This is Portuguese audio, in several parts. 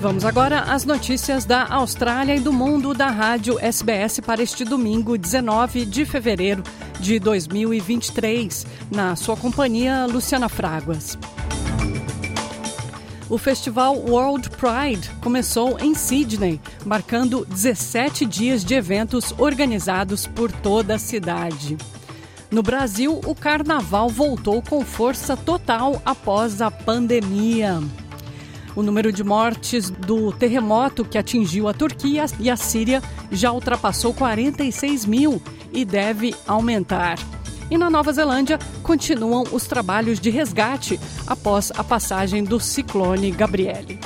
Vamos agora às notícias da Austrália e do mundo da rádio SBS para este domingo, 19 de fevereiro de 2023. Na sua companhia, Luciana Fraguas. O festival World Pride começou em Sydney, marcando 17 dias de eventos organizados por toda a cidade. No Brasil, o carnaval voltou com força total após a pandemia. O número de mortes do terremoto que atingiu a Turquia e a Síria já ultrapassou 46 mil e deve aumentar. E na Nova Zelândia continuam os trabalhos de resgate após a passagem do ciclone Gabriele.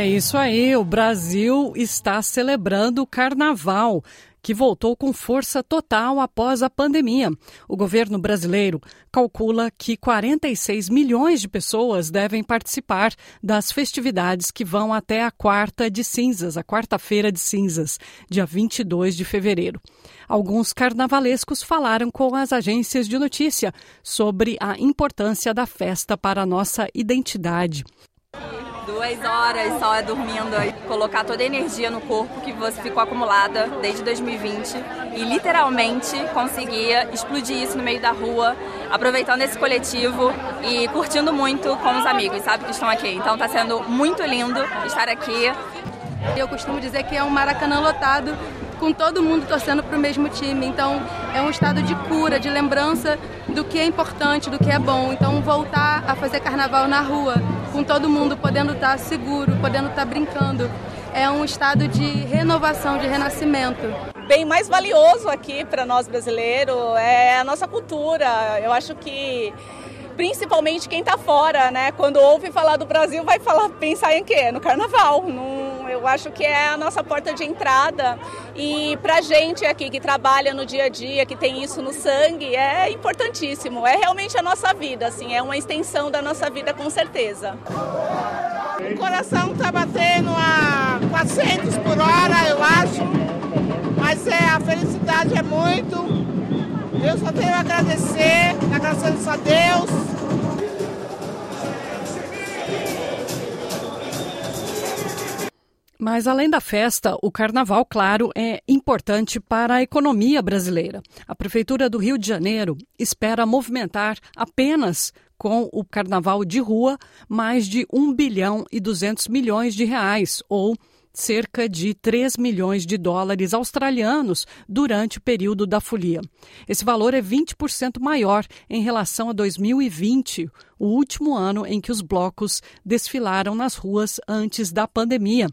É isso aí, o Brasil está celebrando o carnaval que voltou com força total após a pandemia. O governo brasileiro calcula que 46 milhões de pessoas devem participar das festividades que vão até a quarta de cinzas, a quarta-feira de cinzas, dia 22 de fevereiro. Alguns carnavalescos falaram com as agências de notícia sobre a importância da festa para a nossa identidade duas horas só dormindo e colocar toda a energia no corpo que você ficou acumulada desde 2020 e literalmente conseguia explodir isso no meio da rua, aproveitando esse coletivo e curtindo muito com os amigos, sabe, que estão aqui. Então está sendo muito lindo estar aqui. Eu costumo dizer que é um Maracanã lotado com todo mundo torcendo para o mesmo time. Então é um estado de cura, de lembrança do que é importante, do que é bom. Então voltar a fazer carnaval na rua, com todo mundo podendo estar seguro, podendo estar brincando, é um estado de renovação, de renascimento. Bem mais valioso aqui para nós brasileiros é a nossa cultura. Eu acho que principalmente quem está fora, né? Quando ouve falar do Brasil, vai falar, pensar em quê? No carnaval. Num, eu acho que é a nossa porta de entrada. E pra gente aqui que trabalha no dia a dia, que tem isso no sangue, é importantíssimo. É realmente a nossa vida, assim, é uma extensão da nossa vida com certeza. O coração tá batendo a 400 por hora, eu acho. Mas é, a felicidade é muito. Eu só tenho a agradecer, agradecendo a Deus. Mas além da festa, o carnaval, claro, é importante para a economia brasileira. A Prefeitura do Rio de Janeiro espera movimentar apenas com o carnaval de rua mais de 1 bilhão e 200 milhões de reais, ou cerca de 3 milhões de dólares australianos durante o período da folia. Esse valor é 20% maior em relação a 2020, o último ano em que os blocos desfilaram nas ruas antes da pandemia.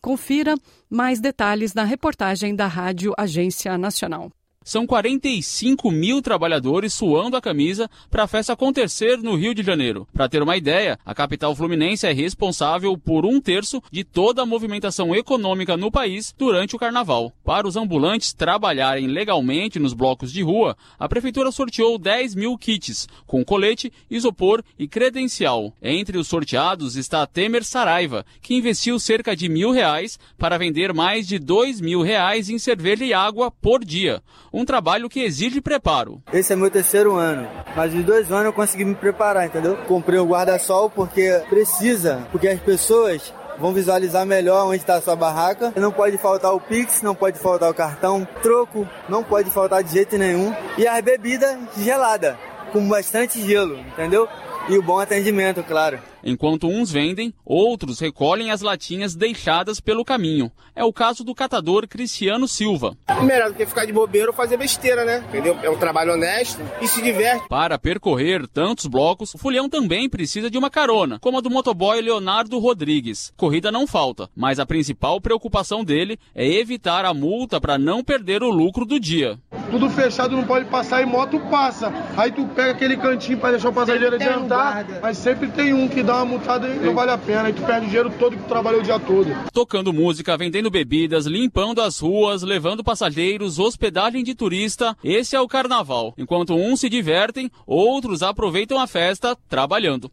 Confira mais detalhes na reportagem da Rádio Agência Nacional. São 45 mil trabalhadores suando a camisa para a festa acontecer no Rio de Janeiro. Para ter uma ideia, a capital fluminense é responsável por um terço de toda a movimentação econômica no país durante o carnaval. Para os ambulantes trabalharem legalmente nos blocos de rua, a prefeitura sorteou 10 mil kits, com colete, isopor e credencial. Entre os sorteados está Temer Saraiva, que investiu cerca de mil reais para vender mais de dois mil reais em cerveja e água por dia um trabalho que exige preparo. Esse é meu terceiro ano, mas de dois anos eu consegui me preparar, entendeu? Comprei o guarda-sol porque precisa, porque as pessoas vão visualizar melhor onde está a sua barraca. Não pode faltar o Pix, não pode faltar o cartão, troco, não pode faltar de jeito nenhum. E as bebidas geladas, com bastante gelo, entendeu? E o bom atendimento, claro. Enquanto uns vendem, outros recolhem as latinhas deixadas pelo caminho. É o caso do catador Cristiano Silva. Melhor do que ficar de bobeira ou fazer besteira, né? Entendeu? É um trabalho honesto e se diverte. Para percorrer tantos blocos, o Fulhão também precisa de uma carona, como a do motoboy Leonardo Rodrigues. Corrida não falta, mas a principal preocupação dele é evitar a multa para não perder o lucro do dia. Tudo fechado, não pode passar e moto passa. Aí tu pega aquele cantinho para deixar o passageiro adiantar, mas sempre tem um que dá dá uma multada e não vale a pena. E tu perde o dinheiro todo que tu trabalhou o dia todo. Tocando música, vendendo bebidas, limpando as ruas, levando passageiros, hospedagem de turista. Esse é o carnaval. Enquanto uns se divertem, outros aproveitam a festa trabalhando.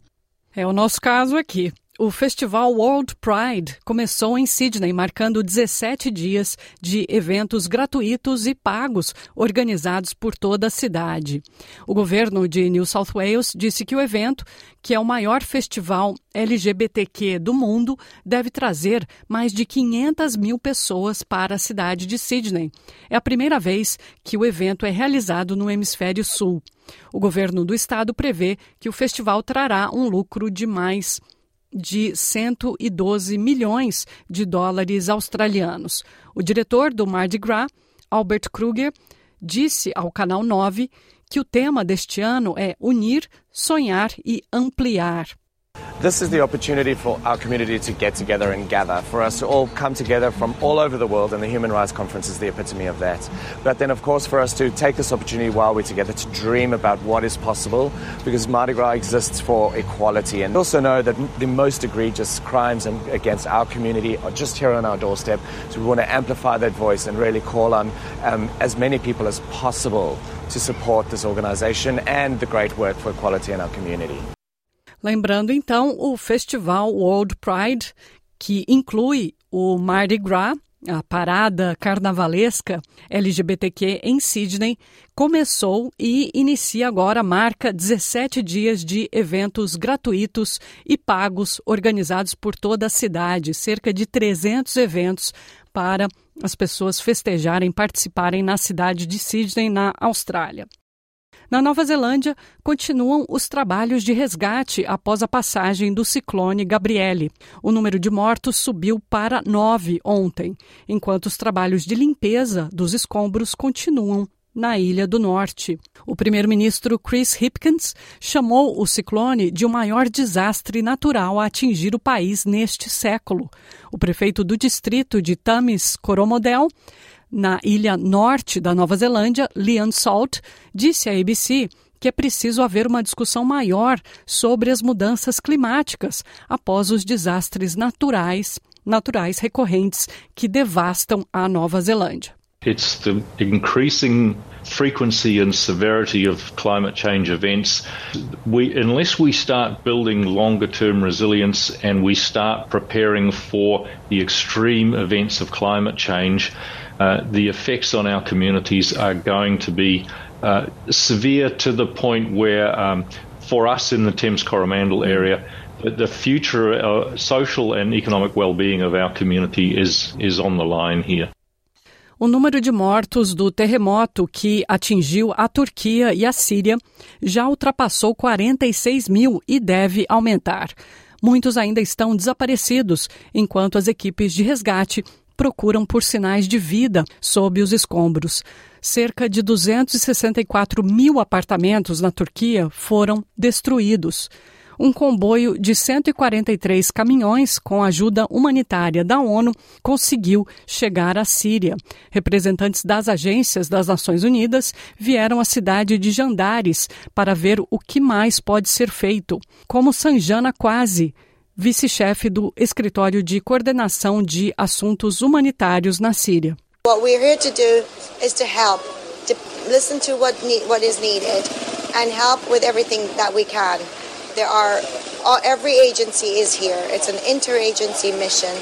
É o nosso caso aqui. O festival World Pride começou em Sydney, marcando 17 dias de eventos gratuitos e pagos organizados por toda a cidade. O governo de New South Wales disse que o evento, que é o maior festival LGBTQ do mundo, deve trazer mais de 500 mil pessoas para a cidade de Sydney. É a primeira vez que o evento é realizado no Hemisfério Sul. O governo do estado prevê que o festival trará um lucro de mais de 112 milhões de dólares australianos. O diretor do Mardi Gras, Albert Kruger, disse ao Canal 9 que o tema deste ano é unir, sonhar e ampliar. This is the opportunity for our community to get together and gather, for us to all come together from all over the world, and the Human Rights Conference is the epitome of that. But then, of course, for us to take this opportunity while we're together to dream about what is possible, because Mardi Gras exists for equality. And also know that the most egregious crimes against our community are just here on our doorstep. So we want to amplify that voice and really call on um, as many people as possible to support this organization and the great work for equality in our community. Lembrando então o festival World Pride, que inclui o Mardi Gras, a parada carnavalesca LGBTQ em Sydney, começou e inicia agora, marca 17 dias de eventos gratuitos e pagos organizados por toda a cidade, cerca de 300 eventos para as pessoas festejarem, participarem na cidade de Sydney, na Austrália. Na Nova Zelândia, continuam os trabalhos de resgate após a passagem do ciclone Gabriele. O número de mortos subiu para nove ontem, enquanto os trabalhos de limpeza dos escombros continuam na Ilha do Norte. O primeiro-ministro Chris Hipkins chamou o ciclone de o maior desastre natural a atingir o país neste século. O prefeito do distrito de Tamis Coromodel na ilha norte da Nova Zelândia, Leon Salt, disse à ABC que é preciso haver uma discussão maior sobre as mudanças climáticas após os desastres naturais, naturais recorrentes que devastam a Nova Zelândia. It's the increasing frequency and severity of climate change events. We, unless we start building longer term resilience and we start preparing for the extreme events of climate change, uh, the effects on our communities are going to be uh, severe to the point where, um, for us in the Thames Coromandel area, the future uh, social and economic well-being of our community is is on the line here. O número de mortos do terremoto que atingiu a Turquia e a Síria já ultrapassou 46 mil e deve aumentar. Muitos ainda estão desaparecidos, enquanto as equipes de resgate procuram por sinais de vida sob os escombros. Cerca de 264 mil apartamentos na Turquia foram destruídos um comboio de 143 caminhões com ajuda humanitária da ONU conseguiu chegar à Síria. Representantes das agências das Nações Unidas vieram à cidade de Jandares para ver o que mais pode ser feito, como Sanjana Quasi, vice-chefe do Escritório de Coordenação de Assuntos Humanitários na Síria. What we're here to do is to help, to listen to what, need, what is needed and help with everything that we can. There are every agency is here. It's an interagency mission,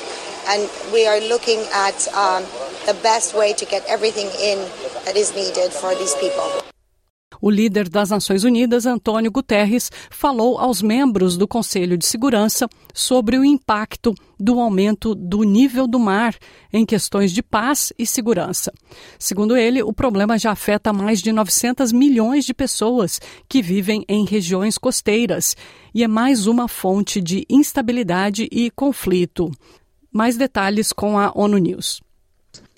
and we are looking at um, the best way to get everything in that is needed for these people. O líder das Nações Unidas, Antônio Guterres, falou aos membros do Conselho de Segurança sobre o impacto do aumento do nível do mar em questões de paz e segurança. Segundo ele, o problema já afeta mais de 900 milhões de pessoas que vivem em regiões costeiras e é mais uma fonte de instabilidade e conflito. Mais detalhes com a ONU News.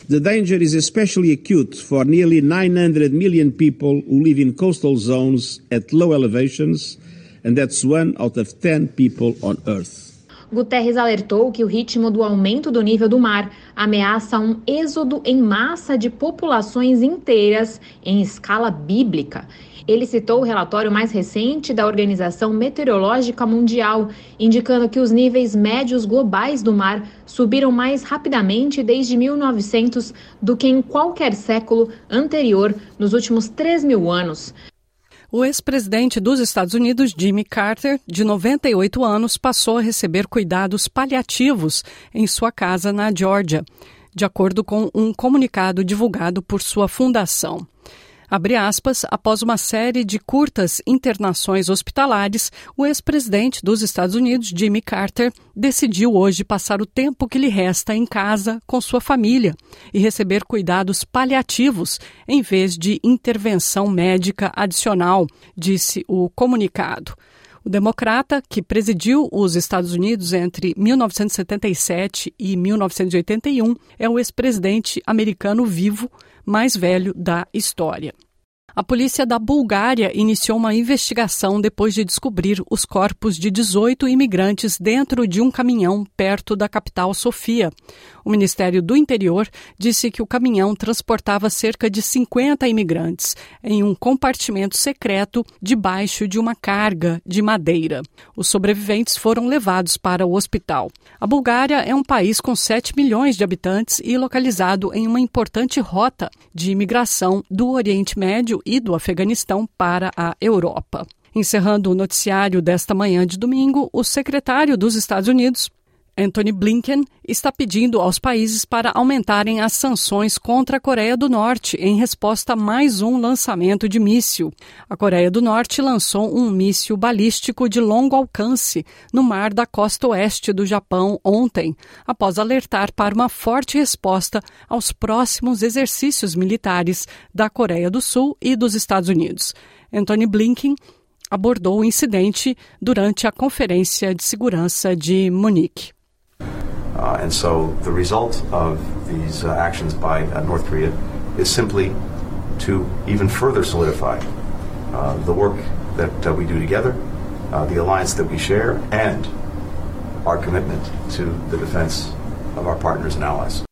The danger is especially acute for nearly 900 million people who live in coastal zones at low elevations, and that's one out of 10 people on Earth. Guterres alertou que o ritmo do aumento do nível do mar ameaça um êxodo em massa de populações inteiras em escala bíblica. Ele citou o relatório mais recente da Organização Meteorológica Mundial, indicando que os níveis médios globais do mar subiram mais rapidamente desde 1900 do que em qualquer século anterior nos últimos 3 mil anos. O ex-presidente dos Estados Unidos, Jimmy Carter, de 98 anos, passou a receber cuidados paliativos em sua casa na Geórgia, de acordo com um comunicado divulgado por sua fundação abre aspas, após uma série de curtas internações hospitalares, o ex-presidente dos Estados Unidos, Jimmy Carter, decidiu hoje passar o tempo que lhe resta em casa com sua família e receber cuidados paliativos em vez de intervenção médica adicional, disse o comunicado. O democrata, que presidiu os Estados Unidos entre 1977 e 1981, é o ex-presidente americano vivo mais velho da história. A polícia da Bulgária iniciou uma investigação depois de descobrir os corpos de 18 imigrantes dentro de um caminhão perto da capital Sofia. O Ministério do Interior disse que o caminhão transportava cerca de 50 imigrantes em um compartimento secreto debaixo de uma carga de madeira. Os sobreviventes foram levados para o hospital. A Bulgária é um país com 7 milhões de habitantes e localizado em uma importante rota de imigração do Oriente Médio e do Afeganistão para a Europa. Encerrando o noticiário desta manhã de domingo, o secretário dos Estados Unidos, Anthony Blinken está pedindo aos países para aumentarem as sanções contra a Coreia do Norte em resposta a mais um lançamento de míssil. A Coreia do Norte lançou um míssil balístico de longo alcance no mar da costa oeste do Japão ontem, após alertar para uma forte resposta aos próximos exercícios militares da Coreia do Sul e dos Estados Unidos. Anthony Blinken abordou o incidente durante a Conferência de Segurança de Munique. Uh, and so the result of these uh, actions by uh, North Korea is simply to even further solidify uh, the work that uh, we do together, uh, the alliance that we share, and our commitment to the defense of our partners and allies.